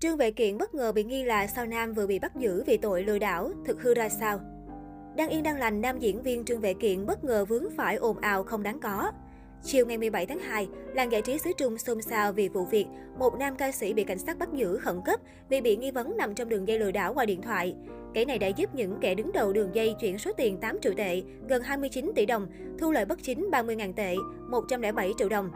Trương Vệ Kiện bất ngờ bị nghi là sao nam vừa bị bắt giữ vì tội lừa đảo, thực hư ra sao? Đang yên đang lành, nam diễn viên Trương Vệ Kiện bất ngờ vướng phải ồn ào không đáng có. Chiều ngày 17 tháng 2, làng giải trí xứ Trung xôn xao vì vụ việc một nam ca sĩ bị cảnh sát bắt giữ khẩn cấp vì bị nghi vấn nằm trong đường dây lừa đảo qua điện thoại. Kẻ này đã giúp những kẻ đứng đầu đường dây chuyển số tiền 8 triệu tệ, gần 29 tỷ đồng, thu lợi bất chính 30.000 tệ, 107 triệu đồng.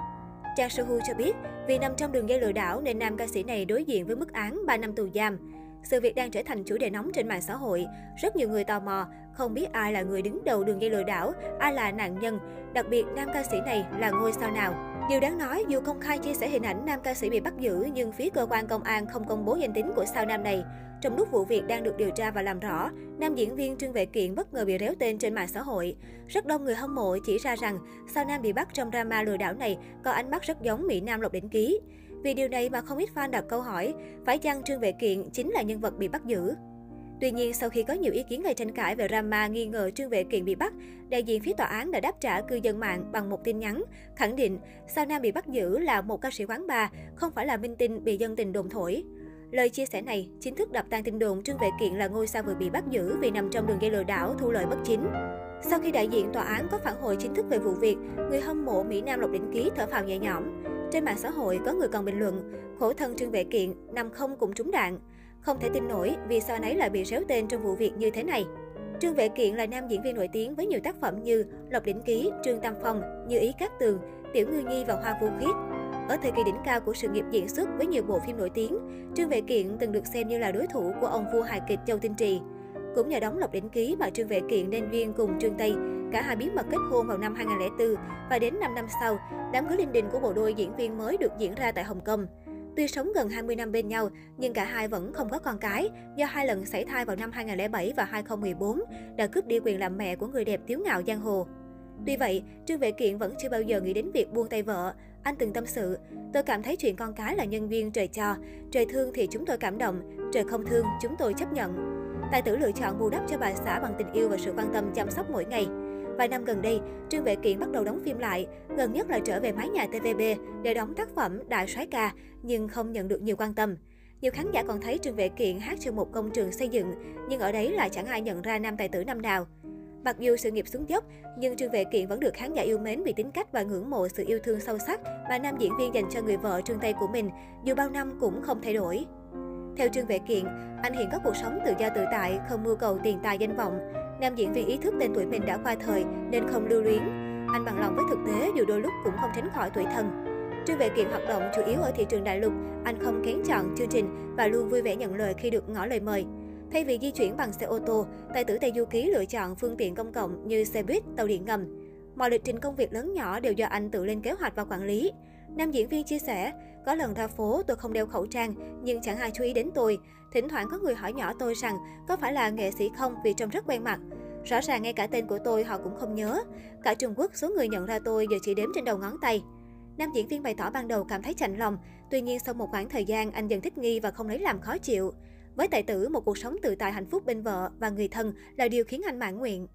Trang Soo cho biết, vì nằm trong đường dây lừa đảo nên nam ca sĩ này đối diện với mức án 3 năm tù giam. Sự việc đang trở thành chủ đề nóng trên mạng xã hội. Rất nhiều người tò mò, không biết ai là người đứng đầu đường dây lừa đảo, ai là nạn nhân. Đặc biệt, nam ca sĩ này là ngôi sao nào. Điều đáng nói, dù công khai chia sẻ hình ảnh nam ca sĩ bị bắt giữ, nhưng phía cơ quan công an không công bố danh tính của sao nam này. Trong lúc vụ việc đang được điều tra và làm rõ, nam diễn viên Trương Vệ Kiện bất ngờ bị réo tên trên mạng xã hội. Rất đông người hâm mộ chỉ ra rằng sao nam bị bắt trong drama lừa đảo này có ánh mắt rất giống Mỹ Nam Lộc Đỉnh Ký. Vì điều này mà không ít fan đặt câu hỏi, phải chăng Trương Vệ Kiện chính là nhân vật bị bắt giữ? Tuy nhiên, sau khi có nhiều ý kiến gây tranh cãi về Rama nghi ngờ Trương Vệ Kiện bị bắt, đại diện phía tòa án đã đáp trả cư dân mạng bằng một tin nhắn, khẳng định Sao Nam bị bắt giữ là một ca sĩ quán bar, không phải là minh tinh bị dân tình đồn thổi. Lời chia sẻ này chính thức đập tan tin đồn Trương Vệ Kiện là ngôi sao vừa bị bắt giữ vì nằm trong đường dây lừa đảo thu lợi bất chính. Sau khi đại diện tòa án có phản hồi chính thức về vụ việc, người hâm mộ Mỹ Nam Lộc Đỉnh Ký thở phào nhẹ nhõm. Trên mạng xã hội có người còn bình luận, khổ thân Trương Vệ Kiện nằm không cũng trúng đạn. Không thể tin nổi vì sao nấy lại bị réo tên trong vụ việc như thế này. Trương Vệ Kiện là nam diễn viên nổi tiếng với nhiều tác phẩm như Lộc Đỉnh Ký, Trương Tam Phong, Như Ý Cát Tường, Tiểu Ngư Nhi và Hoa Vô Khiết. Ở thời kỳ đỉnh cao của sự nghiệp diễn xuất với nhiều bộ phim nổi tiếng, Trương Vệ Kiện từng được xem như là đối thủ của ông vua hài kịch Châu Tinh Trì. Cũng nhờ đóng Lộc Đỉnh Ký mà Trương Vệ Kiện nên duyên cùng Trương Tây. Cả hai bí mật kết hôn vào năm 2004 và đến 5 năm sau, đám cưới linh đình của bộ đôi diễn viên mới được diễn ra tại Hồng Kông. Tuy sống gần 20 năm bên nhau, nhưng cả hai vẫn không có con cái do hai lần sảy thai vào năm 2007 và 2014 đã cướp đi quyền làm mẹ của người đẹp tiếu ngạo giang hồ. Tuy vậy, Trương Vệ Kiện vẫn chưa bao giờ nghĩ đến việc buông tay vợ. Anh từng tâm sự, tôi cảm thấy chuyện con cái là nhân viên trời cho, trời thương thì chúng tôi cảm động, trời không thương chúng tôi chấp nhận. Tài tử lựa chọn bù đắp cho bà xã bằng tình yêu và sự quan tâm chăm sóc mỗi ngày. Vài năm gần đây, Trương Vệ Kiện bắt đầu đóng phim lại, gần nhất là trở về mái nhà TVB để đóng tác phẩm Đại soái ca, nhưng không nhận được nhiều quan tâm. Nhiều khán giả còn thấy Trương Vệ Kiện hát trên một công trường xây dựng, nhưng ở đấy lại chẳng ai nhận ra nam tài tử năm nào. Mặc dù sự nghiệp xuống dốc, nhưng Trương Vệ Kiện vẫn được khán giả yêu mến vì tính cách và ngưỡng mộ sự yêu thương sâu sắc mà nam diễn viên dành cho người vợ Trương Tây của mình, dù bao năm cũng không thay đổi. Theo Trương Vệ Kiện, anh hiện có cuộc sống tự do tự tại, không mưu cầu tiền tài danh vọng. Nam diễn viên ý thức tên tuổi mình đã qua thời nên không lưu luyến. Anh bằng lòng với thực tế dù đôi lúc cũng không tránh khỏi tuổi thân. Trương Vệ Kiện hoạt động chủ yếu ở thị trường đại lục, anh không kén chọn chương trình và luôn vui vẻ nhận lời khi được ngỏ lời mời. Thay vì di chuyển bằng xe ô tô, tài tử Tây Du Ký lựa chọn phương tiện công cộng như xe buýt, tàu điện ngầm. Mọi lịch trình công việc lớn nhỏ đều do anh tự lên kế hoạch và quản lý. Nam diễn viên chia sẻ, có lần ra phố tôi không đeo khẩu trang, nhưng chẳng ai chú ý đến tôi. Thỉnh thoảng có người hỏi nhỏ tôi rằng có phải là nghệ sĩ không vì trông rất quen mặt. Rõ ràng ngay cả tên của tôi họ cũng không nhớ. Cả Trung Quốc số người nhận ra tôi giờ chỉ đếm trên đầu ngón tay. Nam diễn viên bày tỏ ban đầu cảm thấy chạnh lòng, tuy nhiên sau một khoảng thời gian anh dần thích nghi và không lấy làm khó chịu. Với tài tử, một cuộc sống tự tại hạnh phúc bên vợ và người thân là điều khiến anh mãn nguyện.